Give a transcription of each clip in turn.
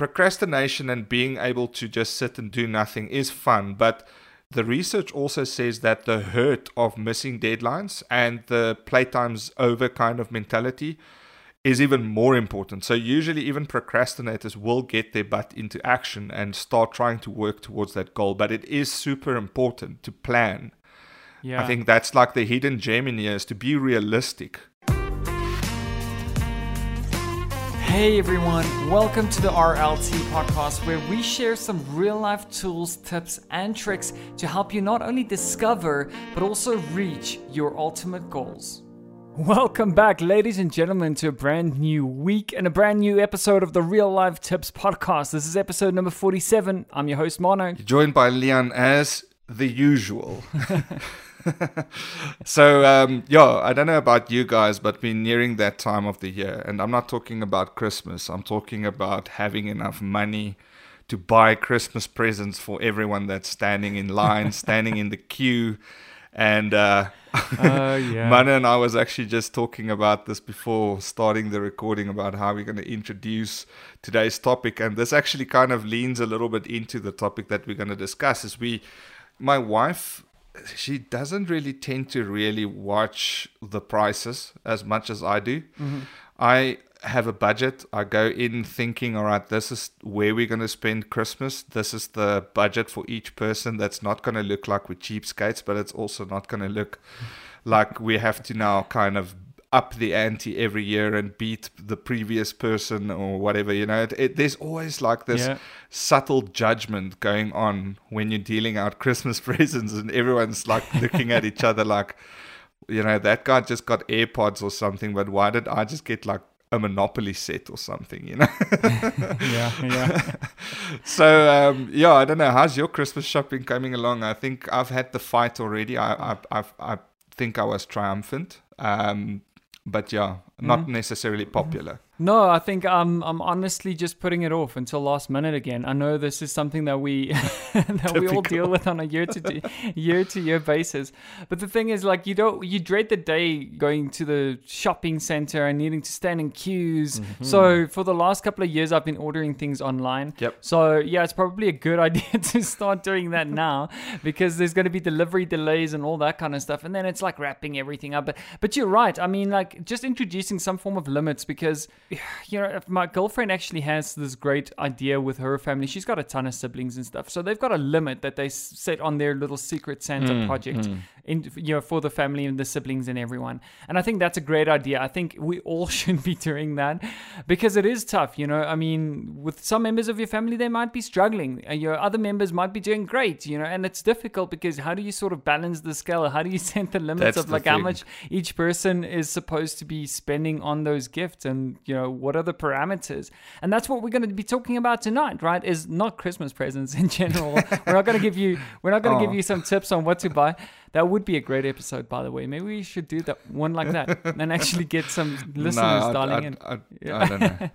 procrastination and being able to just sit and do nothing is fun, but the research also says that the hurt of missing deadlines and the playtime's over kind of mentality is even more important. So, usually, even procrastinators will get their butt into action and start trying to work towards that goal. But it is super important to plan. Yeah. I think that's like the hidden gem in here is to be realistic. Hey everyone, welcome to the RLT podcast where we share some real life tools, tips, and tricks to help you not only discover but also reach your ultimate goals. Welcome back, ladies and gentlemen, to a brand new week and a brand new episode of the Real Life Tips podcast. This is episode number 47. I'm your host, Mono. Joined by Leon as the usual. so um, yeah, I don't know about you guys, but we're nearing that time of the year, and I'm not talking about Christmas. I'm talking about having enough money to buy Christmas presents for everyone that's standing in line, standing in the queue, and. Uh, uh, yeah. Mana and I was actually just talking about this before starting the recording about how we're going to introduce today's topic, and this actually kind of leans a little bit into the topic that we're going to discuss. Is we, my wife she doesn't really tend to really watch the prices as much as I do. Mm-hmm. I have a budget. I go in thinking, all right, this is where we're going to spend Christmas. This is the budget for each person. That's not going to look like we're cheapskates, but it's also not going to look like we have to now kind of up the ante every year and beat the previous person or whatever. You know, it, it, there's always like this yeah. subtle judgment going on when you're dealing out Christmas presents, and everyone's like looking at each other like, you know, that guy just got AirPods or something, but why did I just get like a Monopoly set or something, you know. yeah, yeah. so um, yeah, I don't know. How's your Christmas shopping coming along? I think I've had the fight already. I I I, I think I was triumphant. Um, but yeah, not mm-hmm. necessarily popular. No, I think I'm I'm honestly just putting it off until last minute again. I know this is something that we that we all deal with on a year to year to year basis. But the thing is like you don't you dread the day going to the shopping center and needing to stand in queues. Mm-hmm. So for the last couple of years I've been ordering things online. Yep. So yeah, it's probably a good idea to start doing that now because there's going to be delivery delays and all that kind of stuff and then it's like wrapping everything up. But but you're right. I mean like just introducing some form of limits because you know, my girlfriend actually has this great idea with her family. She's got a ton of siblings and stuff, so they've got a limit that they set on their little secret Santa mm, project, mm. in you know, for the family and the siblings and everyone. And I think that's a great idea. I think we all should be doing that because it is tough. You know, I mean, with some members of your family, they might be struggling. Your other members might be doing great. You know, and it's difficult because how do you sort of balance the scale? How do you set the limits that's of like how much each person is supposed to be spending on those gifts and you know what are the parameters? And that's what we're going to be talking about tonight, right? Is not Christmas presents in general. we're not going to give you we're not going to oh. give you some tips on what to buy. That would be a great episode, by the way. Maybe we should do that one like that and actually get some listeners no, darling in. I, I, don't know.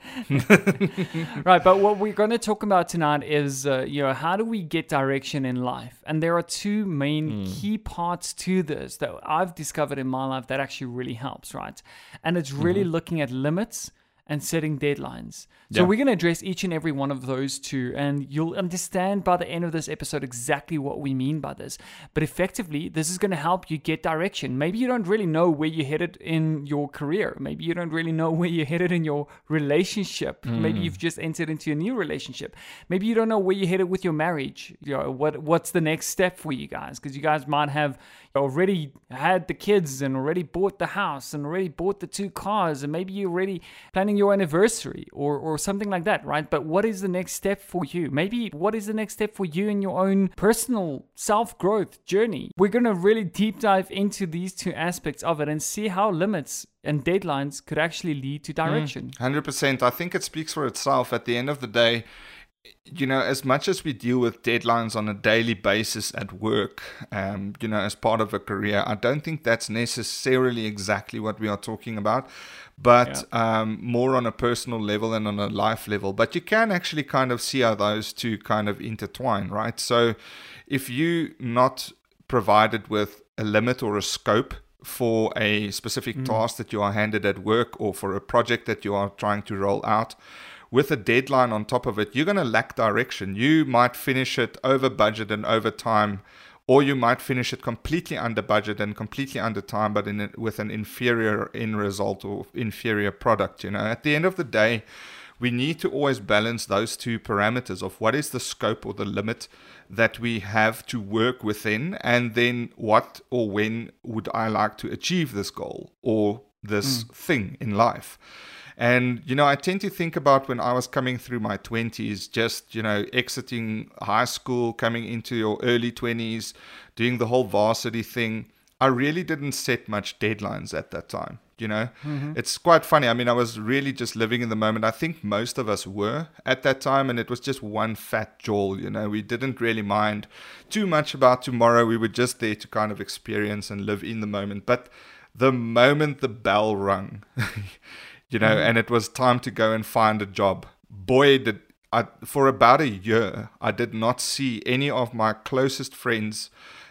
right, but what we're going to talk about tonight is, uh, you know, how do we get direction in life? And there are two main mm. key parts to this that I've discovered in my life that actually really helps, right? And it's really mm-hmm. looking at limits and setting deadlines. So yeah. we're going to address each and every one of those two, and you'll understand by the end of this episode exactly what we mean by this. But effectively, this is going to help you get direction. Maybe you don't really know where you're headed in your career. Maybe you don't really know where you're headed in your relationship. Mm. Maybe you've just entered into a new relationship. Maybe you don't know where you're headed with your marriage. You know what what's the next step for you guys? Because you guys might have already had the kids and already bought the house and already bought the two cars and maybe you're already planning your anniversary or, or something like that, right? But what is the next step for you? Maybe what is the next step for you in your own personal self growth journey? We're going to really deep dive into these two aspects of it and see how limits and deadlines could actually lead to hmm. direction. Mm, 100%. I think it speaks for itself. At the end of the day, you know, as much as we deal with deadlines on a daily basis at work, um, you know, as part of a career, I don't think that's necessarily exactly what we are talking about, but yeah. um, more on a personal level and on a life level. But you can actually kind of see how those two kind of intertwine, right? So if you not provided with a limit or a scope for a specific mm. task that you are handed at work or for a project that you are trying to roll out, with a deadline on top of it, you're going to lack direction. You might finish it over budget and over time, or you might finish it completely under budget and completely under time, but in with an inferior end result or inferior product. You know, at the end of the day, we need to always balance those two parameters of what is the scope or the limit that we have to work within, and then what or when would I like to achieve this goal or this mm. thing in life. And, you know, I tend to think about when I was coming through my 20s, just, you know, exiting high school, coming into your early 20s, doing the whole varsity thing. I really didn't set much deadlines at that time. You know, mm-hmm. it's quite funny. I mean, I was really just living in the moment. I think most of us were at that time, and it was just one fat jaw. You know, we didn't really mind too much about tomorrow. We were just there to kind of experience and live in the moment. But the moment the bell rung, you know, mm-hmm. and it was time to go and find a job, boy, did I, for about a year, I did not see any of my closest friends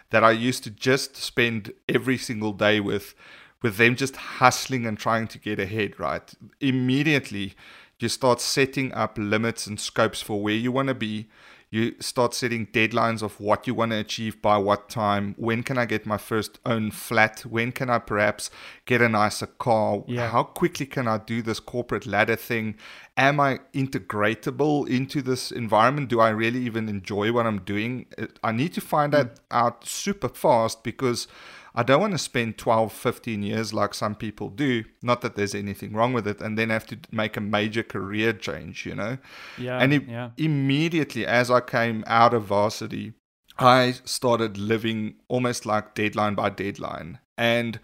that I used to just spend every single day with with them just hustling and trying to get ahead, right? Immediately, you start setting up limits and scopes for where you want to be. You start setting deadlines of what you want to achieve by what time. When can I get my first own flat? When can I perhaps get a nicer car? Yeah. How quickly can I do this corporate ladder thing? Am I integratable into this environment? Do I really even enjoy what I'm doing? I need to find mm. that out super fast because I don't want to spend 12, 15 years like some people do. Not that there's anything wrong with it, and then have to make a major career change, you know? Yeah. And it, yeah. immediately as I came out of varsity, I started living almost like deadline by deadline. And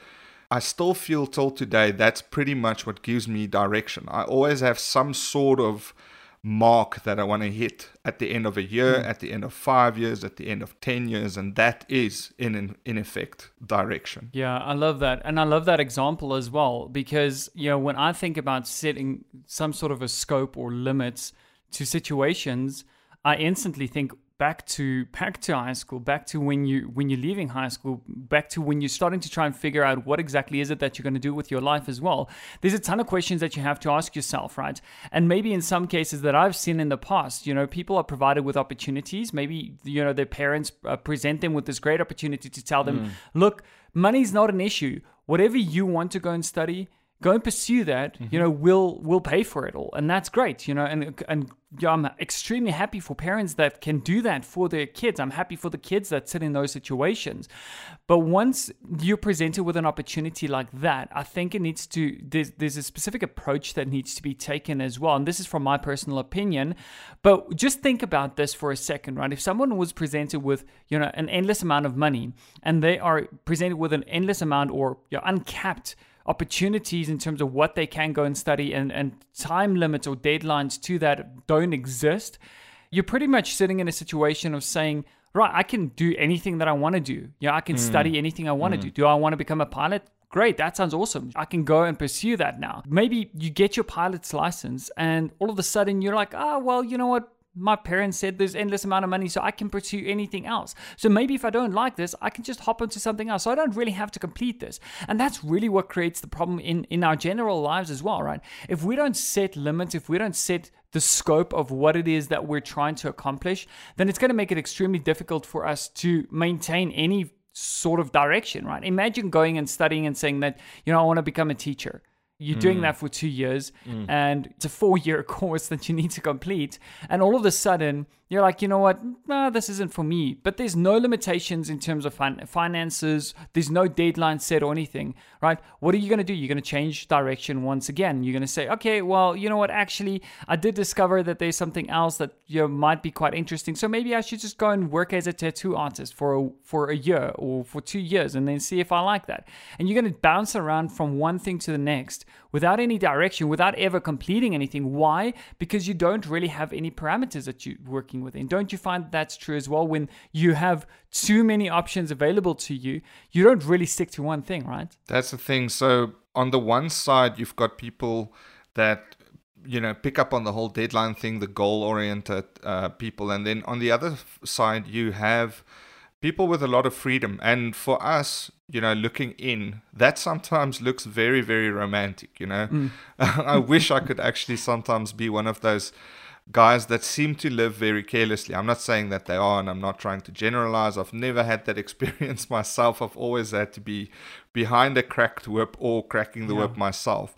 I still feel till today that's pretty much what gives me direction. I always have some sort of mark that I want to hit at the end of a year, mm. at the end of five years, at the end of 10 years. And that is, in, in effect, direction. Yeah, I love that. And I love that example as well, because, you know, when I think about setting some sort of a scope or limits to situations, I instantly think, back to back to high school back to when you when you're leaving high school back to when you're starting to try and figure out what exactly is it that you're going to do with your life as well. There's a ton of questions that you have to ask yourself right? And maybe in some cases that i've seen in the past you know people are provided with opportunities. Maybe you know their parents uh, present them with this great opportunity to tell them mm. look money's not an issue. Whatever you want to go and study go and pursue that mm-hmm. you know we'll we'll pay for it all. And that's great you know and and yeah, i'm extremely happy for parents that can do that for their kids. I'm happy for the kids that sit in those situations. But once you're presented with an opportunity like that i think it needs to there's, there's a specific approach that needs to be taken as well. And this is from my personal opinion. But just think about this for a second right? If someone was presented with you know an endless amount of money and they are presented with an endless amount or you know, uncapped opportunities in terms of what they can go and study and, and time limits or deadlines to that don't exist, you're pretty much sitting in a situation of saying, right, I can do anything that I want to do. Yeah, I can mm. study anything I want to mm. do. Do I want to become a pilot? Great, that sounds awesome. I can go and pursue that now. Maybe you get your pilot's license and all of a sudden you're like, oh, well, you know what? My parents said there's endless amount of money so i can pursue anything else. So maybe if i don't like this i can just hop onto something else. So i don't really have to complete this. And that's really what creates the problem in in our general lives as well right? If we don't set limits if we don't set the scope of what it is that we're trying to accomplish then it's going to make it extremely difficult for us to maintain any sort of direction right? Imagine going and studying and saying that you know i want to become a teacher you're mm. doing that for two years, mm. and it's a four year course that you need to complete. And all of a sudden, you're like, you know what? Nah, this isn't for me. But there's no limitations in terms of fin- finances. There's no deadline set or anything, right? What are you going to do? You're going to change direction once again. You're going to say, okay, well, you know what? Actually, I did discover that there's something else that you know, might be quite interesting. So maybe I should just go and work as a tattoo artist for a, for a year or for two years and then see if I like that. And you're going to bounce around from one thing to the next without any direction, without ever completing anything. Why? Because you don't really have any parameters that you're working within. Don't you find that's true as well? When you have too many options available to you, you don't really stick to one thing, right? That's the thing. So, on the one side, you've got people that you know pick up on the whole deadline thing the goal oriented uh, people and then on the other side you have people with a lot of freedom. And for us, you know, looking in, that sometimes looks very, very romantic, you know. Mm. I wish I could actually sometimes be one of those guys that seem to live very carelessly. I'm not saying that they are, and I'm not trying to generalize. I've never had that experience myself. I've always had to be behind a cracked whip or cracking the yeah. whip myself.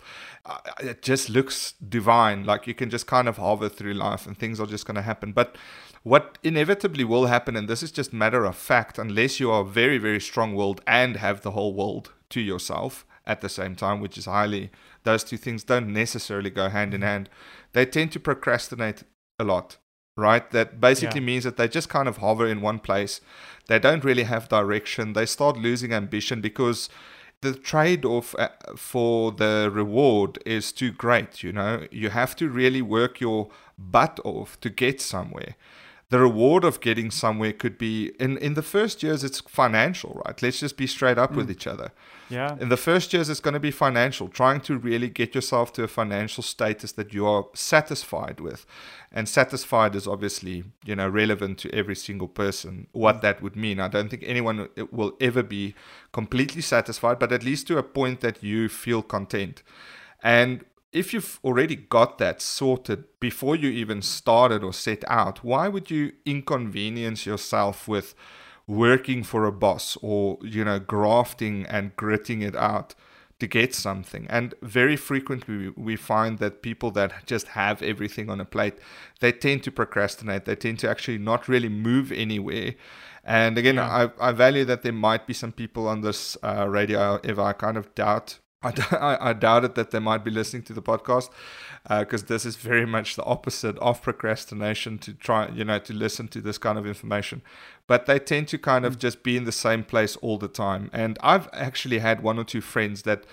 It just looks divine. Like you can just kind of hover through life and things are just going to happen. But what inevitably will happen, and this is just matter of fact, unless you are very, very strong willed and have the whole world to yourself at the same time, which is highly, those two things don't necessarily go hand in hand they tend to procrastinate a lot, right? That basically yeah. means that they just kind of hover in one place. They don't really have direction. They start losing ambition because the trade off uh, for the reward is too great. You know, you have to really work your butt off to get somewhere the reward of getting somewhere could be in in the first years it's financial right? Let's just be straight up mm. with each other. Yeah. In the first years it's going to be financial trying to really get yourself to a financial status that you are satisfied with. And satisfied is obviously you know relevant to every single person what that would mean. I don't think anyone will ever be completely satisfied but at least to a point that you feel content. And if you've already got that sorted before you even started or set out, why would you inconvenience yourself with working for a boss or, you know, grafting and gritting it out to get something? And very frequently we find that people that just have everything on a plate, they tend to procrastinate. They tend to actually not really move anywhere. And again, yeah. I, I value that there might be some people on this uh, radio, if I kind of doubt I, I, doubt it that they might be listening to the podcast because uh, this is very much the opposite of procrastination to try, you know, to listen to this kind of information. But they tend to kind of mm. just be in the same place all the time. And I've actually had one or two friends that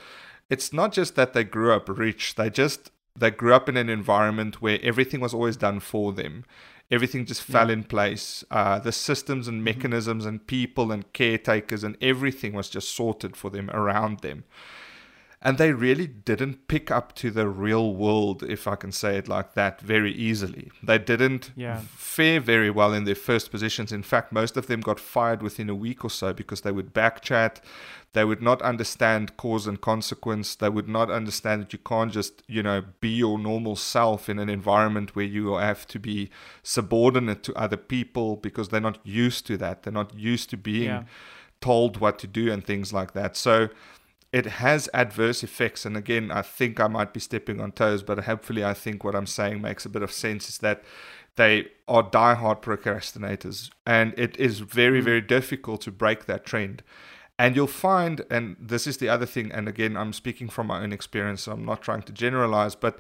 it's not just that they grew up rich, they just they grew up in an environment where everything was always done for them. Everything just fell yeah. in place. Uh, the systems and mm-hmm. mechanisms and people and caretakers and everything was just sorted for them around them and they really didn't pick up to the real world, if I can say it like that, very easily. They didn't yeah. fare very well in their first positions. In fact, most of them got fired within a week or so because they would backchat. They would not understand cause and consequence. They would not understand that you can't just, you know, be your normal self in an environment where you have to be subordinate to other people because they're not used to that. They're not used to being yeah. told what to do and things like that. So, it has adverse effects. And again, I think I might be stepping on toes, but hopefully, I think what I'm saying makes a bit of sense is that they are diehard procrastinators. And it is very, mm. very difficult to break that trend. And you'll find, and this is the other thing, and again, I'm speaking from my own experience, so I'm not trying to generalize, but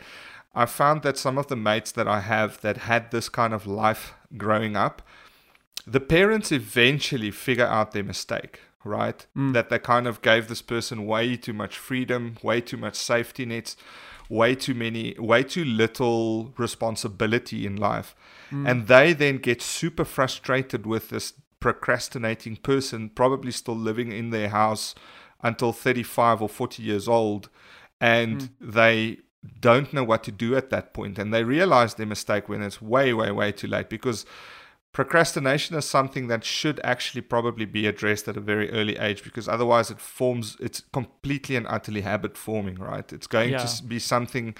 I found that some of the mates that I have that had this kind of life growing up, the parents eventually figure out their mistake right? Mm. That they kind of gave this person way too much freedom, way too much safety nets, way too many, way too little responsibility in life. Mm. And they then get super frustrated with this procrastinating person, probably still living in their house until 35 or 40 years old. And mm. they don't know what to do at that point and they realize their mistake when it's way way way too late because procrastination is something that should actually probably be addressed at a very early age because otherwise it forms it's completely and utterly habit forming right it's going yeah. to be something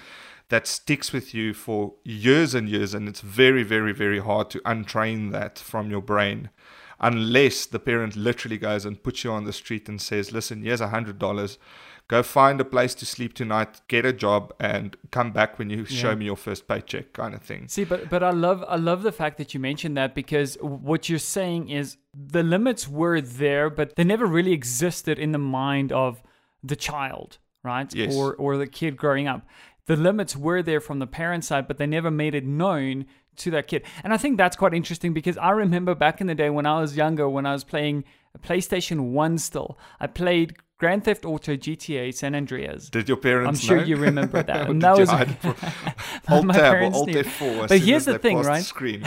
that sticks with you for years and years and it's very very very hard to untrain that from your brain unless the parent literally goes and puts you on the street and says listen here's a hundred dollars go find a place to sleep tonight, get a job, and come back when you yeah. show me your first paycheck, kind of thing. See, but but I love I love the fact that you mentioned that because what you're saying is the limits were there, but they never really existed in the mind of the child, right? Yes. Or or the kid growing up. The limits were there from the parent side, but they never made it known to that kid. And I think that's quite interesting because I remember back in the day when I was younger, when I was playing PlayStation 1 still, I played Grand Theft Auto GTA San Andreas. Did your parents? I'm sure know? you remember that. and that was alt tab or alt F4. But here's the thing, right? Screen.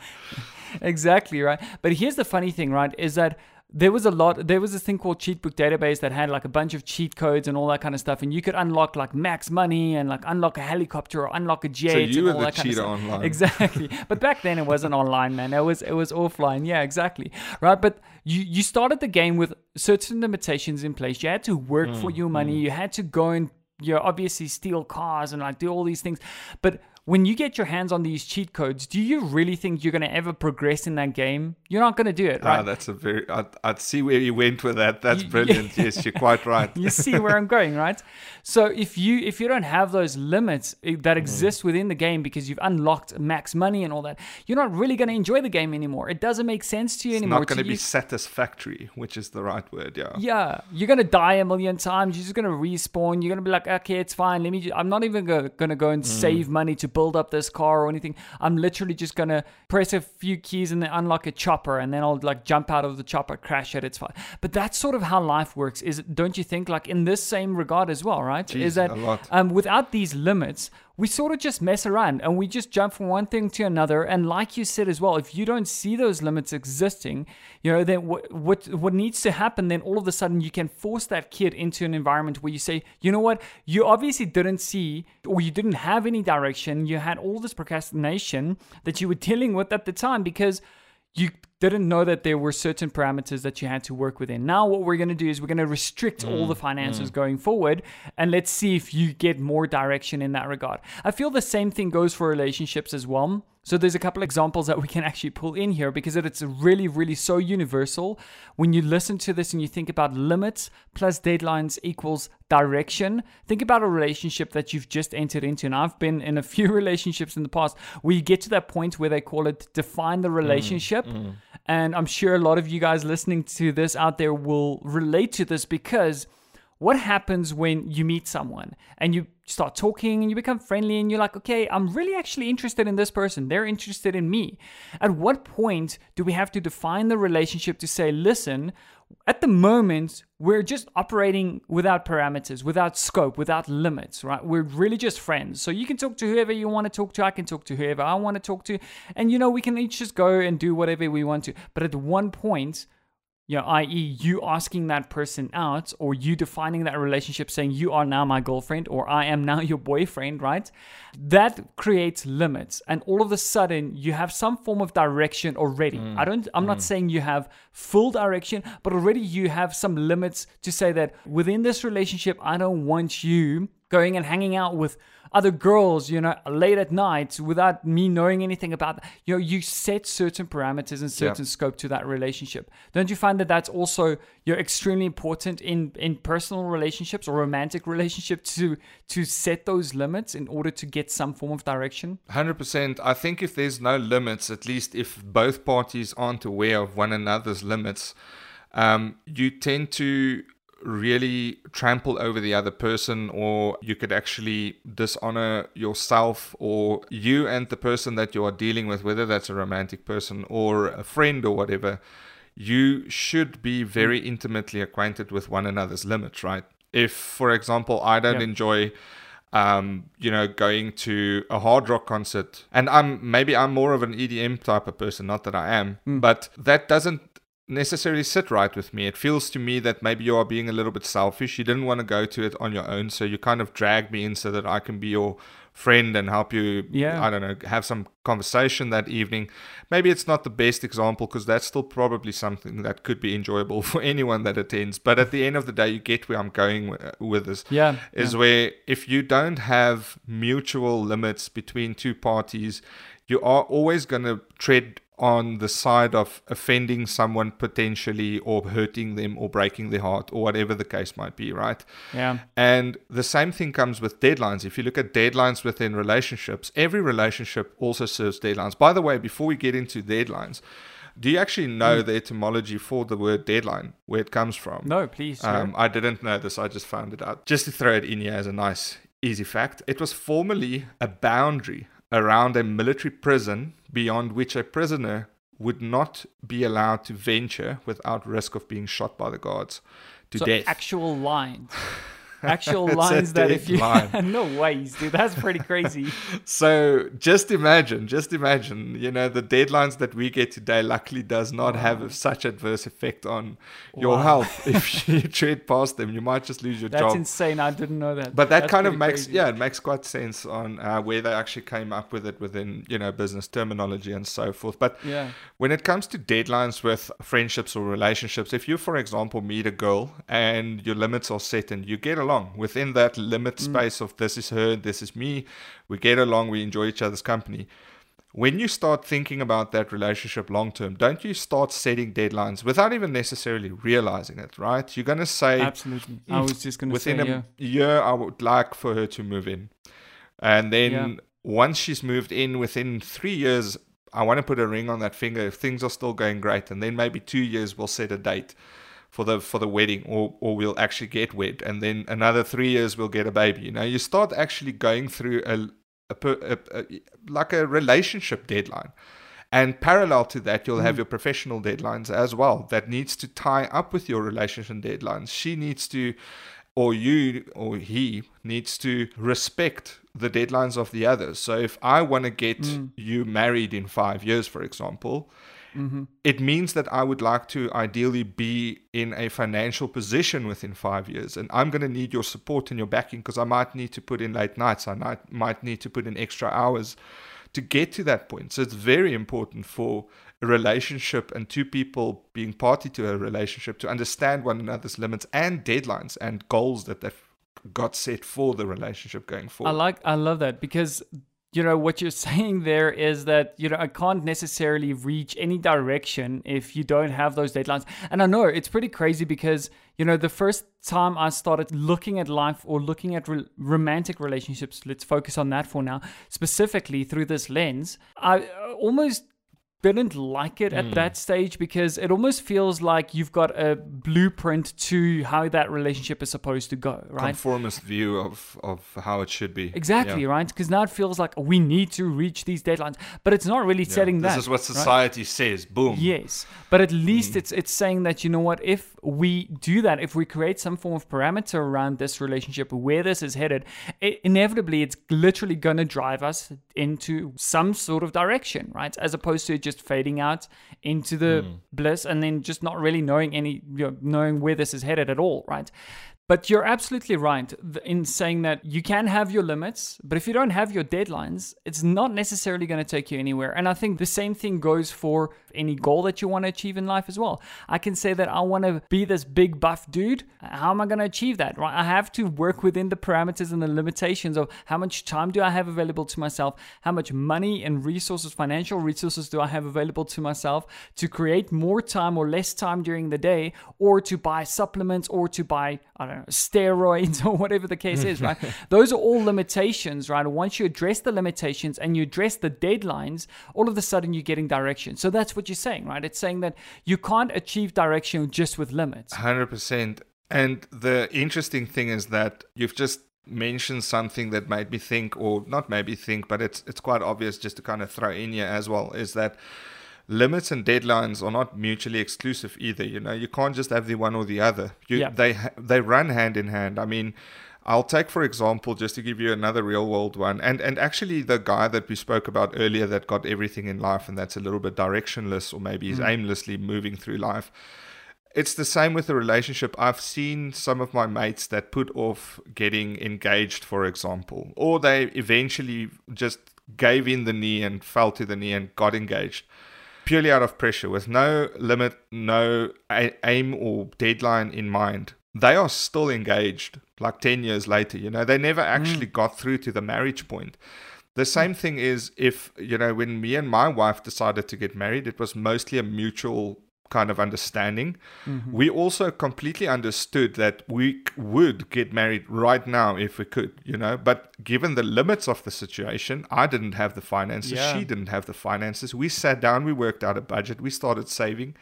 exactly right. But here's the funny thing, right? Is that there was a lot there was this thing called cheatbook database that had like a bunch of cheat codes and all that kind of stuff and you could unlock like max money and like unlock a helicopter or unlock a jet So you and were all the that kind of cheater stuff. online. exactly. But back then it wasn't online man. It was it was offline. Yeah exactly. Right? But you you started the game with certain limitations in place. You had to work Mm, for your money. you had to go and you know, obviously steal cars and like do all these things. But when you get your hands on these cheat codes, do you really think you're going to ever progress in that game? You're not going to do it, right? Ah, that's a very. I'd, I'd see where you went with that. That's You- brilliant. yes, you're quite right. you see where I'm going, right? So if you if you don't have those limits eh, that exist within the game because you've unlocked max money and all that, you're not really going to enjoy the game anymore. It doesn't make sense to you It's anymore. It's not going to be use- satisfactory, which is the right word. Yeah. yeah, you're gonna die a million times. You're just gonna respawn. You're gonna be like, okay, it's fine. Let me. Ju- I'm not even gonna go and save money to build up this car or anything. I'm literally just gonna press a few keys and then unlock a chopper, and then I'll like jump out of the chopper, crash it. It's fine. But that's sort of how life works. Is don't you think? Like in this same regard as well, right? Jeez, is that a lot. um, without these limits, we sort of just mess around and we just jump from one thing to another. And like you said as well, if you don't see those limits existing, you know, then what what what needs to happen? Then all of a sudden you can force that kid into an environment where you say, you know what, you obviously didn't see or you didn't have any direction. You had all this procrastination that you were dealing with at the time because you didn't know that there were certain parameters that you had to work within. Now, what we're going to do is we're going to restrict all the mm, finances mm. going forward, and let's see if you get more direction in that regard. I feel the same thing goes for relationships as well. So there's a couple examples that we can actually pull in here because it's really, really so universal. When you listen to this and you think about limits plus deadlines equals direction, think about a relationship that you've just entered into. And I've been in a few relationships in the past where you get to that point where they call it define the mm, relationship. Mm. And I'm sure a lot of you guys listening to this out there will relate to this because what happens when you meet someone and you start talking and you become friendly and you're like, okay, I'm really actually interested in this person. They're interested in me. At what point do we have to define the relationship to say, listen, at the moment, we're just operating without parameters, without scope, without limits, right? We're really just friends. So you can talk to whoever you want to talk to. I can talk to whoever I want to talk to. And, you know, we can each just go and do whatever we want to. But at one point, you know, i.e., you asking that person out or you defining that relationship saying you are now my girlfriend or I am now your boyfriend, right? That creates limits. And all of a sudden you have some form of direction already. Mm, I don't I'm not mm. saying you have full direction, but already you have some limits to say that within this relationship, I don't want you going and hanging out with other girls, you know, late at night without me knowing anything about that. You know, you set certain parameters and certain scope to that relationship. Don't you find that that's also you're extremely important in in personal relationships or romantic relationships to to set those limits in order to get some form of direction? 100%. I think if there's no limits, at least if both parties aren't aware of one another's limits, um, you tend to really trample over the other person, or you could actually dishonor yourself or you and the person that you are dealing with, whether that's a romantic person or a friend or whatever. You should be very intimately acquainted with one another's limits, right? If, for example, I don't Yeah. enjoy um, you know, going to a hard rock concert. And I'm maybe I'm more of an EDM type of person, not that I am, but that doesn't necessarily sit right with me. It feels to me that maybe you are being a little bit selfish. You didn't want to go to it on your own, so you kind of drag me in so that I can be your friend and help you Yeah. I don't know, have some conversation that evening. Maybe it's not the best example because that's still probably something that could be enjoyable for anyone that attends, but at the end of the day you get where I'm going with, uh, with this Yeah. is where if you don't have mutual limits between two parties, you are always going to tread on the side of offending someone potentially or hurting them or breaking their heart or whatever the case might be, right? Yeah. And the same thing comes with deadlines. If you look at deadlines within relationships, every relationship also serves deadlines. By the way, before we get into deadlines, do you actually know the etymology for the word deadline, where it comes from? No, please. Um, I didn't know this. I just found it out. Just to throw it in here as a nice, easy fact, it was formerly a boundary around a military prison beyond which a prisoner would not be allowed to venture without risk of being shot by the guards to so death. actual lines. actual lines that if you no ways, dude, that's pretty crazy. So just imagine, just imagine, you know, the deadlines that we get today luckily does not have such adverse effect on your Wow. health. If you trade past them, you might just lose your That's job. That's insane. I didn't know that. but that That's kind of makes crazy. yeah it makes quite sense on uh, where they actually came up with it within you know business terminology and so forth but Yeah. when it comes to deadlines with friendships or relationships if you for example meet a girl and your limits are set and you get along within that limit Mm. space of this is her this is me we get along we enjoy each other's company when you start thinking about that relationship long term, don't you start setting deadlines without even necessarily realizing it, right? You're going to say, Absolutely. I was just gonna say within yeah. a year i would like for her to move in and then Yeah. once she's moved in within three years i want to put a ring on that finger if things are still going great and then maybe two years we'll set a date for the for the wedding or or we'll actually get wed and then another three years we'll get a baby. You know you start actually going through a, a, a, a like a relationship deadline. And parallel to that, you'll have mm. your professional deadlines as well that needs to tie up with your relationship deadlines. She needs to, or you, or he needs to respect the deadlines of the others. So if I want to get mm. you married in five years, for example, mm-hmm. it means that I would like to ideally be in a financial position within five years. And I'm going to need your support and your backing because I might need to put in late nights. I might, might need to put in extra hours to get to that point. So it's very important for a relationship and two people being party to a relationship to understand one another's limits and deadlines and goals that they've got set for the relationship going forward. I like I love that because you know what you're saying there is that you know I can't necessarily reach any direction if you don't have those deadlines. And I know it's pretty crazy because you know the first time I started looking at life or looking at re- romantic relationships, let's focus on that for now, specifically through this lens, I almost didn't like it at that stage because it almost feels like you've got a blueprint to how that relationship is supposed to go, right? Conformist view of, of how it should be. Exactly, Yeah. right? Because now it feels like we need to reach these deadlines, but it's not really setting that. This is what right? society says. Boom. Yes, but at Mm. least it's it's saying that you know what if we do that, if we create some form of parameter around this relationship, where this is headed, it, inevitably it's literally going to drive us into some sort of direction, right? As opposed to just fading out into the Mm. bliss and then just not really knowing any, you know, knowing where this is headed at all, right? But you're absolutely right in saying that you can have your limits, but if you don't have your deadlines, it's not necessarily going to take you anywhere. And I think the same thing goes for any goal that you want to achieve in life as well. I can say that I want to be this big buff dude. How am I going to achieve that? Right? I have to work within the parameters and the limitations of how much time do I have available to myself, how much money and resources, financial resources do I have available to myself to create more time or less time during the day, or to buy supplements or to buy, I don't know, steroids or whatever the case is, right? Those are all limitations, right? Once you address the limitations and you address the deadlines, all of a sudden you're getting direction. So that's what you're saying, right? It's saying that you can't achieve direction just with limits. 100%. And the interesting thing is that you've just mentioned something that made me think, or not made me think, but it's it's quite obvious just to kind of throw in here as well, is that limits and deadlines are not mutually exclusive either. You know, you can't just have the one or the other. You, Yeah. They they run hand in hand. I mean. I'll take, for example, just to give you another real world one, and and actually the guy that we spoke about earlier that got everything in life, and that's a little bit directionless, or maybe is hmm. aimlessly moving through life it's the same with a relationship. I've seen some of my mates that put off getting engaged, for example, or they eventually just gave in the knee and fell to the knee and got engaged purely out of pressure with no limit, no a- aim or deadline in mind. They are still engaged like 10 years later. You know, they never mm. actually got through to the marriage point. The mm. same thing is if, you know, when me and my wife decided to get married, it was mostly a mutual kind of understanding. Mm-hmm. We also completely understood that we would get married right now if we could, you know. But given the limits of the situation, I didn't have the finances, Yeah. she didn't have the finances. We sat down, we worked out a budget, we started saving.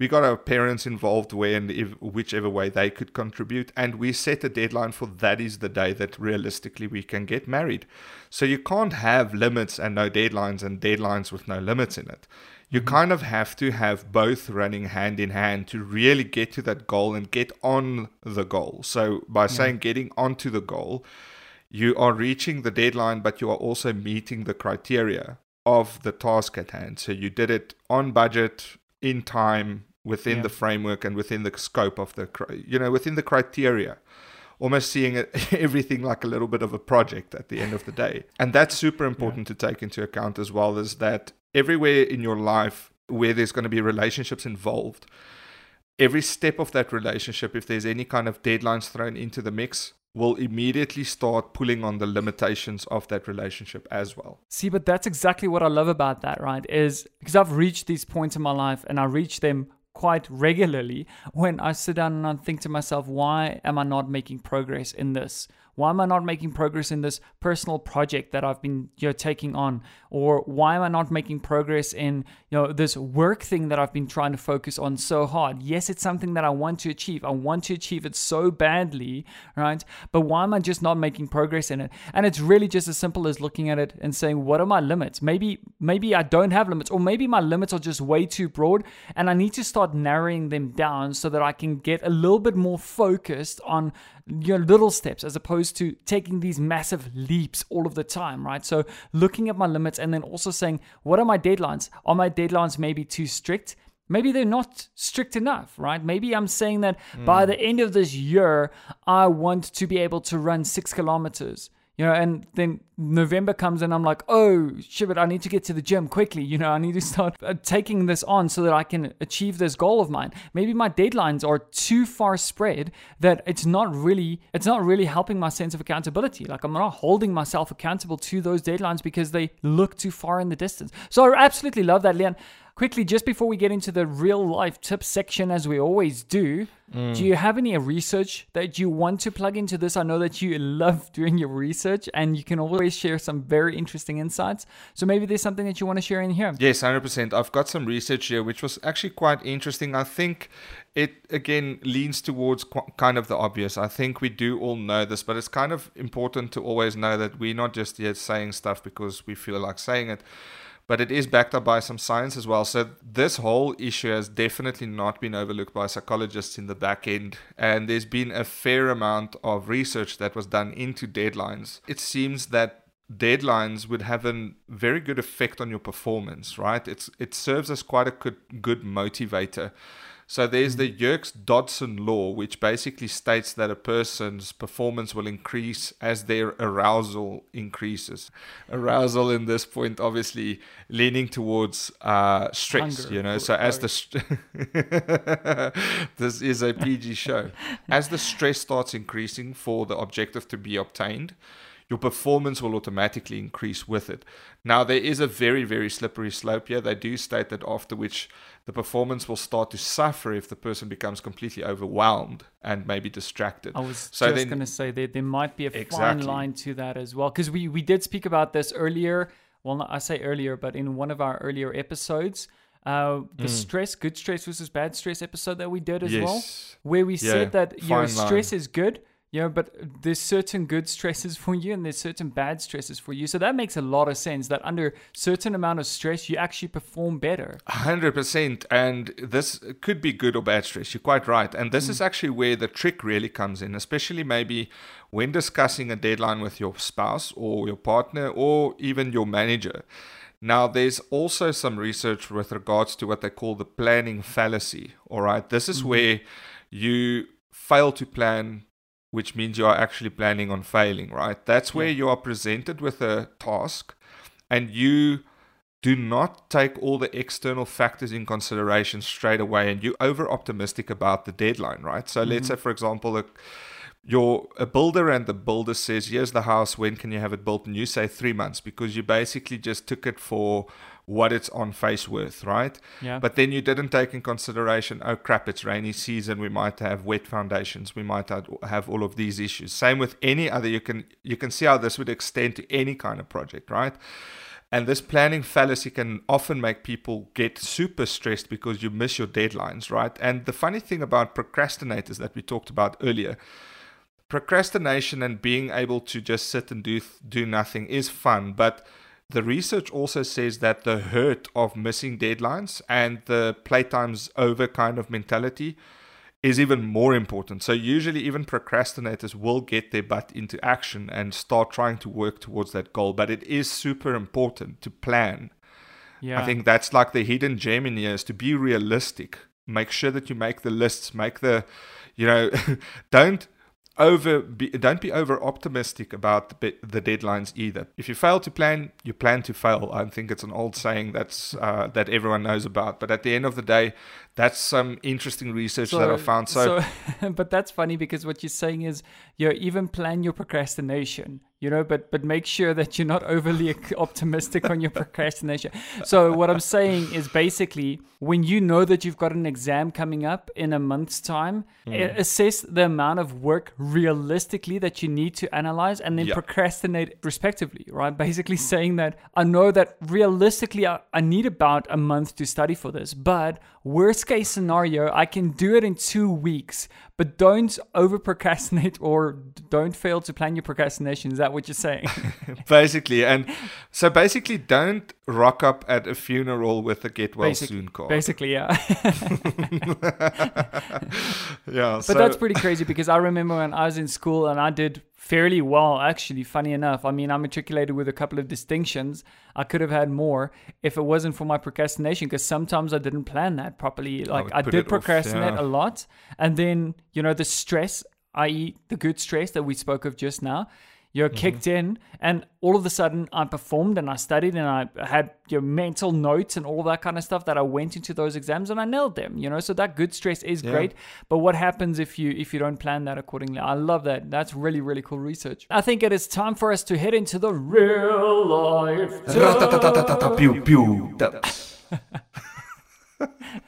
we got our parents involved where and if, whichever way they could contribute and we set a deadline for that is the day that realistically we can get married so you can't have limits and no deadlines and deadlines with no limits in it you mm. kind of have to have both running hand in hand to really get to that goal and get on the goal. So by saying getting onto the goal you are reaching the deadline but you are also meeting the criteria of the task at hand. So you did it on budget in time within Yeah. the framework and within the scope of the you know within the criteria. Almost seeing it, everything like a little bit of a project at the end of the day. And that's super important to take into account as well is that everywhere in your life where there's going to be relationships involved every step of that relationship if there's any kind of deadlines thrown into the mix will immediately start pulling on the limitations of that relationship as well See, but that's exactly what I love about that, right? Is because I've reached these points in my life and I reach them quite regularly when I sit down and I think to myself, why am I not making progress in this? Why am I not making progress in this personal project that I've been you know, taking on? Or why am I not making progress in you know this work thing that I've been trying to focus on so hard? Yes, it's something that I want to achieve. I want to achieve it so badly, right? But why am I just not making progress in it? And it's really just as simple as looking at it and saying, what are my limits? Maybe maybe I don't have limits, or maybe my limits are just way too broad, and I need to start narrowing them down so that I can get a little bit more focused on your little steps as opposed to taking these massive leaps all of the time, right? So looking at my limits and then also saying, what are my deadlines? Are my deadlines maybe too strict? Maybe they're not strict enough, right? Maybe I'm saying that by hmm. the end of this year, I want to be able to run six kilometers. You know, and then November comes and I'm like, oh, shit, I need to get to the gym quickly. You know, I need to start uh, taking this on so that I can achieve this goal of mine. Maybe my deadlines are too far spread that it's not really, it's not really helping my sense of accountability. Like I'm not holding myself accountable to those deadlines because they look too far in the distance. So I absolutely love that, Leon. Quickly, just before we get into the real life tips section, as we always do, mm. do you have any research that you want to plug into this? I know that you love doing your research and you can always share some very interesting insights. So maybe there's something that you want to share in here. Yes, 100%. I've got some research here which was actually quite interesting. I think it again leans towards qu- kind of the obvious. I think we do all know this, but it's kind of important to always know that we're not just yet saying stuff because we feel like saying it. But it is backed up by some science as well. So, this whole issue has definitely not been overlooked by psychologists in the back end. And there's been a fair amount of research that was done into deadlines. It seems that deadlines would have a very good effect on your performance, right? It's it serves as quite a good good motivator. So there's the Yerkes Dodson law, which basically states that a person's performance will increase as their arousal increases. Arousal in this point, obviously, leaning towards uh, stress. Hunger, you know, so as the st- this is a PG show. As the stress starts increasing for the objective to be obtained, your performance will automatically increase with it. Now, there is a very, very slippery slope here. They do state that after which the performance will start to suffer if the person becomes completely overwhelmed and maybe distracted. I was So just going to say that there might be a fine line to that as well. Because we, we did speak about this earlier. Well, not, I say earlier, but in one of our earlier episodes, uh, the stress, good stress versus bad stress episode that we did as well, where we Yeah, said that your fine line. stress is good. You know, but there's certain good stresses for you and there's certain bad stresses for you. So that makes a lot of sense that under certain amount of stress, you actually perform better. Hundred percent, and this could be good or bad stress. You're quite right, and this mm. is actually where the trick really comes in, especially maybe when discussing a deadline with your spouse or your partner or even your manager. Now, there's also some research with regards to what they call the planning fallacy. All right, this is mm-hmm. where you fail to plan which means you are actually planning on failing, right? That's where you are presented with a task and you do not take all the external factors in consideration straight away and you're over optimistic about the deadline, right? So let's mm-hmm. say, for example, a, you're a builder and the builder says, Here's the house, when can you have it built? And you say three months because you basically just took it for what it's on face worth, right? Yeah. But then you didn't take in consideration, oh crap, it's rainy season. We might have wet foundations. We might have all of these issues. Same with any other. You can you can see how this would extend to any kind of project, right? And this planning fallacy can often make people get super stressed because you miss your deadlines, right? And the funny thing about procrastinators that we talked about earlier, procrastination and being able to just sit and do do nothing is fun, but the research also says that the hurt of missing deadlines and the playtime's over kind of mentality is even more important. So usually even procrastinators will get their butt into action and start trying to work towards that goal, but it is super important to plan. Yeah. I think that's like the hidden gem in here is to be realistic. Make sure that you make the lists, make the you know, don't over be, don't be over optimistic about the, the deadlines either. If you fail to plan, you plan to fail. I think it's an old saying that's uh, that everyone knows about. But at the end of the day, that's some interesting research so, that I found. So, so but that's funny because what you're saying is you even plan your procrastination you know but but make sure that you're not overly optimistic on your procrastination so what i'm saying is basically when you know that you've got an exam coming up in a month's time mm. assess the amount of work realistically that you need to analyze and then procrastinate respectively right basically saying that i know that realistically I, I need about a month to study for this but worst case scenario i can do it in two weeks but don't over procrastinate or don't fail to plan your procrastination. Is that what you're saying? basically. And so basically, don't rock up at a funeral with a get well Basic, soon card. Basically, yeah. yeah. But so. that's pretty crazy because I remember when I was in school and I did fairly well, actually, funny enough. I mean, I matriculated with a couple of distinctions. I could have had more if it wasn't for my procrastination because sometimes I didn't plan that properly. Like, I, I did procrastinate off, yeah. a lot. And then, you know, the stress, i.e., the good stress that we spoke of just now, you're mm-hmm. kicked in and all of a sudden i performed and i studied and i had your mental notes and all that kind of stuff that i went into those exams and i nailed them you know? So that good stress is yeah. great but what happens if you if you don't plan that accordingly? I love that. That's really really cool research. I think it is time for us to head into the real life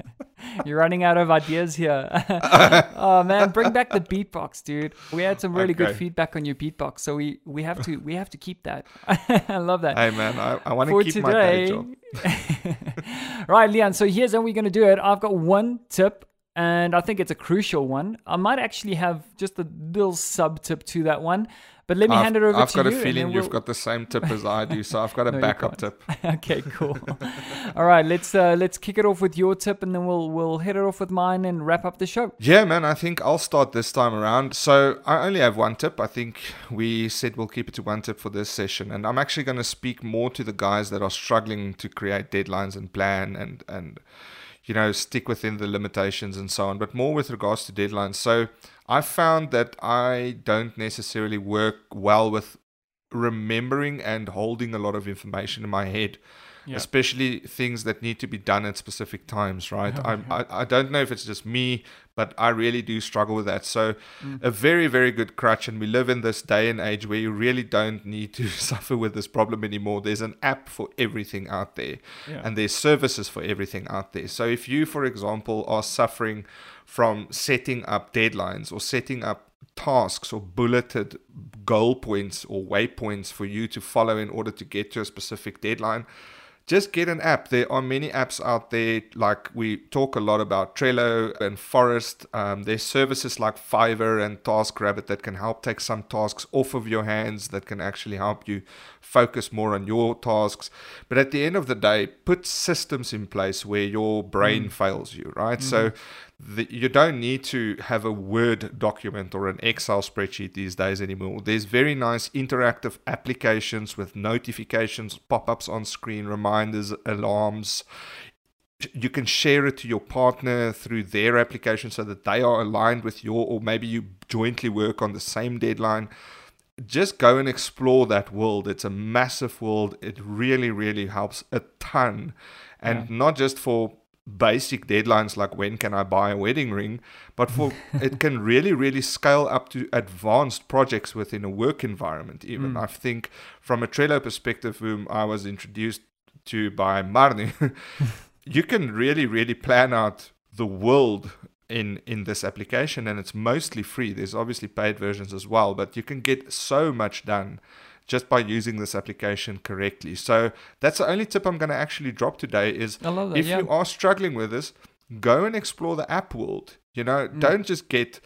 You're running out of ideas here. oh man, bring back the beatbox, dude. We had some really okay. good feedback on your beatbox, so we we have to we have to keep that. I love that. Hey man, I, I want to keep today, my day job. right, Leon. So here's how we're gonna do it. I've got one tip and I think it's a crucial one. I might actually have just a little sub tip to that one. But let me I've, hand it over I've to you. I've got a feeling you've we'll... got the same tip as I do, so I've got a no, backup tip. okay, cool. All right, let's uh, let's kick it off with your tip, and then we'll we'll hit it off with mine and wrap up the show. Yeah, man. I think I'll start this time around. So I only have one tip. I think we said we'll keep it to one tip for this session, and I'm actually going to speak more to the guys that are struggling to create deadlines and plan and and you know stick within the limitations and so on, but more with regards to deadlines. So I found that I don't necessarily work well with remembering and holding a lot of information in my head. Yeah. especially things that need to be done at specific times, right? I, I don't know if it's just me, but I really do struggle with that. So, mm. a very, very good crutch, and we live in this day and age where you really don't need to suffer with this problem anymore. There's an app for everything out there, yeah. and there's services for everything out there. So, if you, for example, are suffering from setting up deadlines or setting up tasks or bulleted goal points or waypoints for you to follow in order to get to a specific deadline just get an app. There are many apps out there, like we talk a lot about Trello and Forest. Um, there's services like Fiverr and TaskRabbit that can help take some tasks off of your hands, that can actually help you focus more on your tasks. But at the end of the day, put systems in place where your brain mm. fails you, right? Mm-hmm. So the, you don't need to have a Word document or an Excel spreadsheet these days anymore. There's very nice interactive applications with notifications, pop ups on screen, reminders, alarms. You can share it to your partner through their application so that they are aligned with your, or maybe you jointly work on the same deadline. Just go and explore that world. It's a massive world. It really, really helps a ton. And yeah. not just for basic deadlines like when can I buy a wedding ring, but for it can really, really scale up to advanced projects within a work environment. Even mm. I think from a Trello perspective, whom I was introduced to by Marnie, you can really, really plan out the world in in this application, and it's mostly free. There's obviously paid versions as well, but you can get so much done just by using this application correctly. So that's the only tip I'm going to actually drop today is that, if yeah. you are struggling with this, go and explore the app world. You know, Mm. don't just get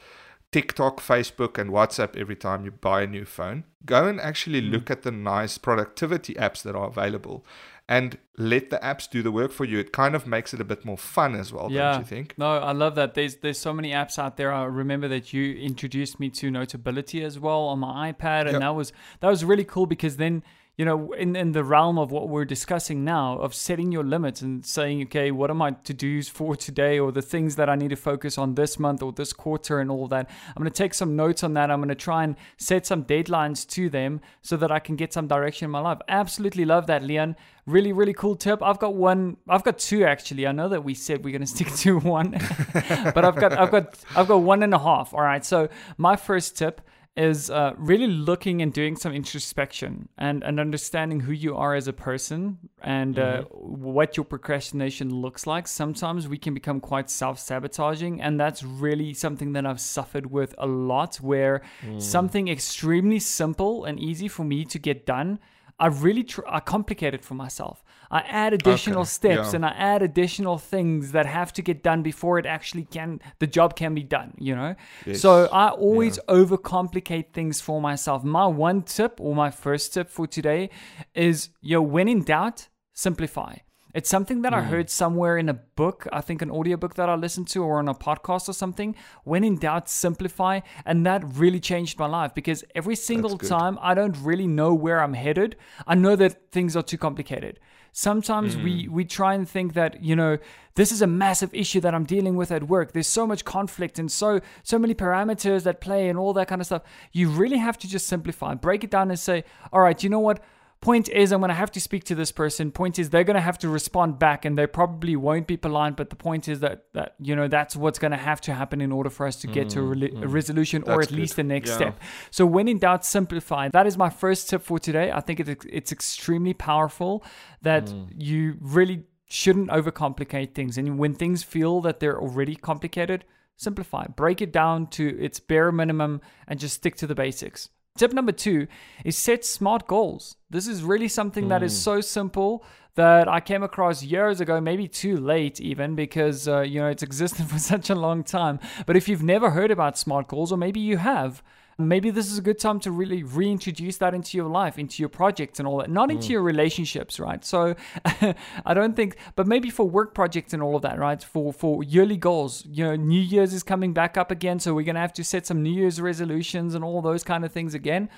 TikTok, Facebook, and WhatsApp every time you buy a new phone. Go and actually Mm. look at the nice productivity apps that are available and let the apps do the work for you. It kind of makes it a bit more fun as well, yeah. don't you think? No, I love that. There's there's so many apps out there. I remember that you introduced me to Notability as well on my iPad, and Yep. that was that was really cool because then you know in in the realm of what we're discussing now of setting your limits and saying okay what are my to dos for today or the things that I need to focus on this month or this quarter and all that. I'm going to take some notes on that. I'm going to try and set some deadlines to them so that I can get some direction in my life. Absolutely love that, Leon. Really, really cool tip. I've got one. I've got two actually. I know that we said we're gonna stick to one, but I've got, I've got, I've got one and a half. All right. So my first tip is uh, really looking and doing some introspection and, and understanding who you are as a person and uh, what your procrastination looks like. Sometimes we can become quite self sabotaging, and that's really something that I've suffered with a lot. Where something extremely simple and easy for me to get done. I really tr- I complicate it for myself. I add additional Okay, steps yeah. and I add additional things that have to get done before it actually can the job can be done, you know? Yes, So I always overcomplicate things for myself. My one tip or my first tip for today is yo when in doubt, simplify. It's something that I Hmm. heard somewhere in a book, I think an audiobook that I listened to or on a podcast or something. When in doubt, simplify. And that really changed my life because every single time I don't really know where I'm headed, I know that things are too complicated. Sometimes Hmm. we, we try and think that, you know, this is a massive issue that I'm dealing with at work. There's so much conflict and so so many parameters that play and all that kind of stuff. You really have to just simplify, break it down and say, all right, you know what? Point is, I'm going to have to speak to this person. Point is, they're going to have to respond back, and they probably won't be polite. But the point is that that you know that's what's going to have to happen in order for us to get to a, mm, rela- a mm. resolution, or That's at least the next Yeah. step. So when in doubt, simplify. That is my first tip for today. I think it, it's extremely powerful that mm. you really shouldn't overcomplicate things. And when things feel that they're already complicated, simplify. Break it down to its bare minimum and just stick to the basics. Tip number two is set smart goals. This is really something that is so simple that I came across years ago, maybe too late even, because uh, you know it's existed for such a long time. But if you've never heard about smart goals, or maybe you have, maybe this is a good time to really reintroduce that into your life, into your projects and all that, not into mm. your relationships, right? So I don't think, but maybe for work projects and all of that, right? For for yearly goals, you know, New Year's is coming back up again, so we're gonna have to set some New Year's resolutions and all those kind of things again.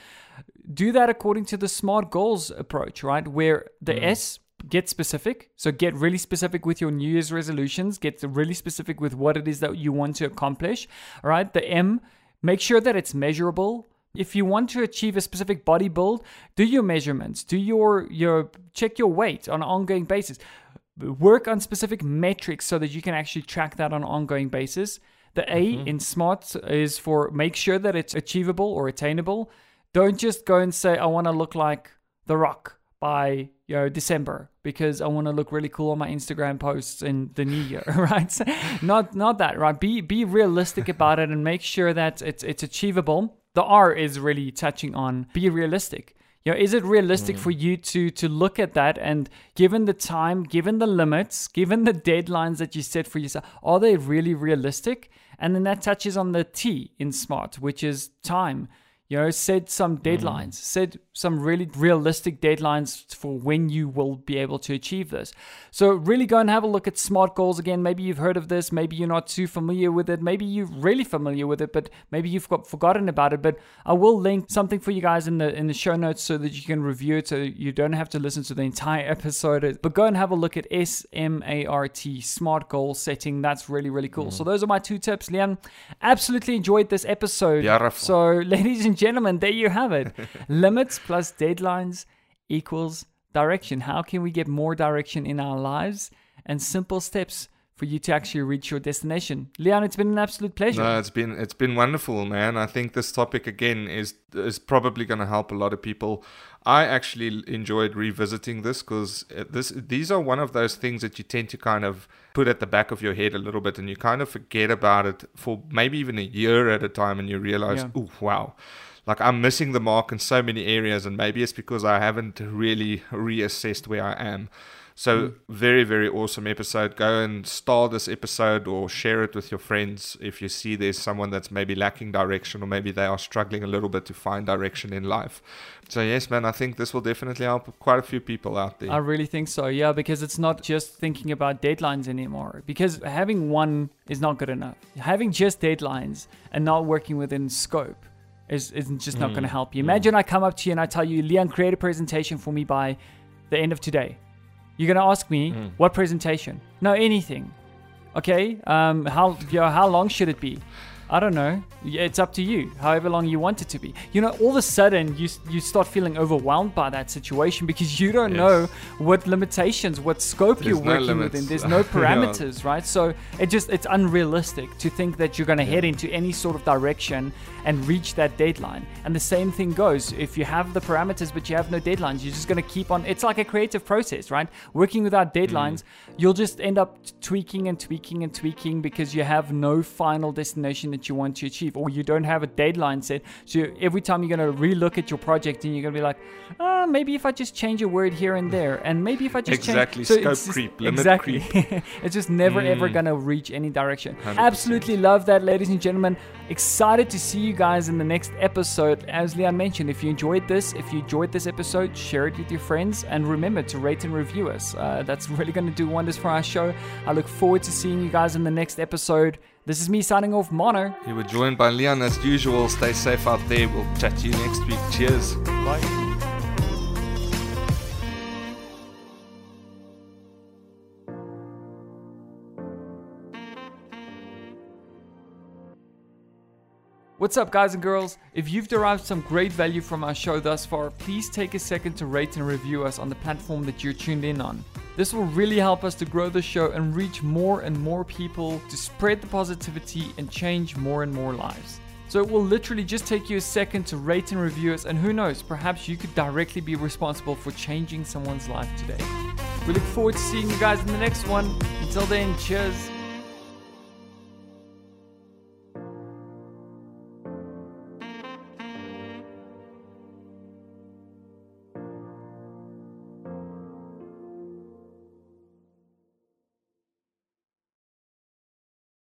Do that according to the SMART goals approach, right? Where the mm. S get specific. So get really specific with your New Year's resolutions. Get really specific with what it is that you want to accomplish. All right. The M, make sure that it's measurable. If you want to achieve a specific body build, do your measurements. Do your your check your weight on an ongoing basis. Work on specific metrics so that you can actually track that on an ongoing basis. The A mm-hmm. in SMART is for make sure that it's achievable or attainable. Don't just go and say I want to look like The Rock by you know December because I want to look really cool on my Instagram posts in the new year, right? Not not that, right? Be be realistic about it and make sure that it's it's achievable. The R is really touching on be realistic. You know, is it realistic mm. for you to to look at that and given the time, given the limits, given the deadlines that you set for yourself, are they really realistic? And then that touches on the T in SMART, which is time. You know, set some mm. deadlines, set some really realistic deadlines for when you will be able to achieve this. So, really go and have a look at SMART goals again. Maybe you've heard of this, maybe you're not too familiar with it, maybe you're really familiar with it, but maybe you've got forgotten about it. But I will link something for you guys in the in the show notes so that you can review it, so you don't have to listen to the entire episode. But go and have a look at S M A R T SMART goal setting. That's really really cool. Mm. So those are my two tips, Liam. Absolutely enjoyed this episode. Beautiful. So, ladies and gentlemen, there you have it. Limits plus deadlines equals direction. How can we get more direction in our lives and simple steps for you to actually reach your destination? Leon, it's been an absolute pleasure. No, it's been it's been wonderful, man. I think this topic again is is probably going to help a lot of people. I actually enjoyed revisiting this because uh, this these are one of those things that you tend to kind of put at the back of your head a little bit, and you kind of forget about it for maybe even a year at a time, and you realize, Yeah. oh wow. Like I'm missing the mark in so many areas, and maybe it's because I haven't really reassessed where I am. So, mm. very, very awesome episode. Go and star this episode or share it with your friends if you see there's someone that's maybe lacking direction or maybe they are struggling a little bit to find direction in life. So, yes, man, I think this will definitely help quite a few people out there. I really think so, yeah, because it's not just thinking about deadlines anymore. Because having one is not good enough. Having just deadlines and not working within scope is, is just not mm. going to help you. Mm. Imagine mm. I come up to you and I tell you, Leon, create a presentation for me by the end of today. You're gonna ask me mm. what presentation? No, anything. Okay. Um, how you know, how long should it be? I don't know. It's up to you. However long you want it to be. You know, all of a sudden you you start feeling overwhelmed by that situation because you don't yes. know what limitations, what scope There's you're no working limits. within. There's no parameters, yeah. right? So it just it's unrealistic to think that you're going to yeah. head into any sort of direction and reach that deadline. And the same thing goes if you have the parameters but you have no deadlines, you're just going to keep on. It's like a creative process, right? Working without deadlines, mm. you'll just end up tweaking and tweaking and tweaking because you have no final destination that you want to achieve, or you don't have a deadline set. So every time you're going to relook at your project and you're going to be like, oh, maybe if I just change a word here and there, and maybe if I just exactly change. So scope creep, limit exactly. creep. it's just never mm. ever going to reach any direction. 100%. Absolutely love that, ladies and gentlemen. Excited to see you guys in the next episode. As Leon mentioned, if you enjoyed this, if you enjoyed this episode, share it with your friends, and remember to rate and review us. Uh, that's really going to do wonders for our show. I look forward to seeing you guys in the next episode. This is me signing off, Mono. You were joined by Leon as usual. Stay safe out there. We'll chat to you next week. Cheers. Bye. What's up, guys and girls? If you've derived some great value from our show thus far, please take a second to rate and review us on the platform that you're tuned in on. This will really help us to grow the show and reach more and more people to spread the positivity and change more and more lives. So it will literally just take you a second to rate and review us, and who knows, perhaps you could directly be responsible for changing someone's life today. We look forward to seeing you guys in the next one. Until then, cheers.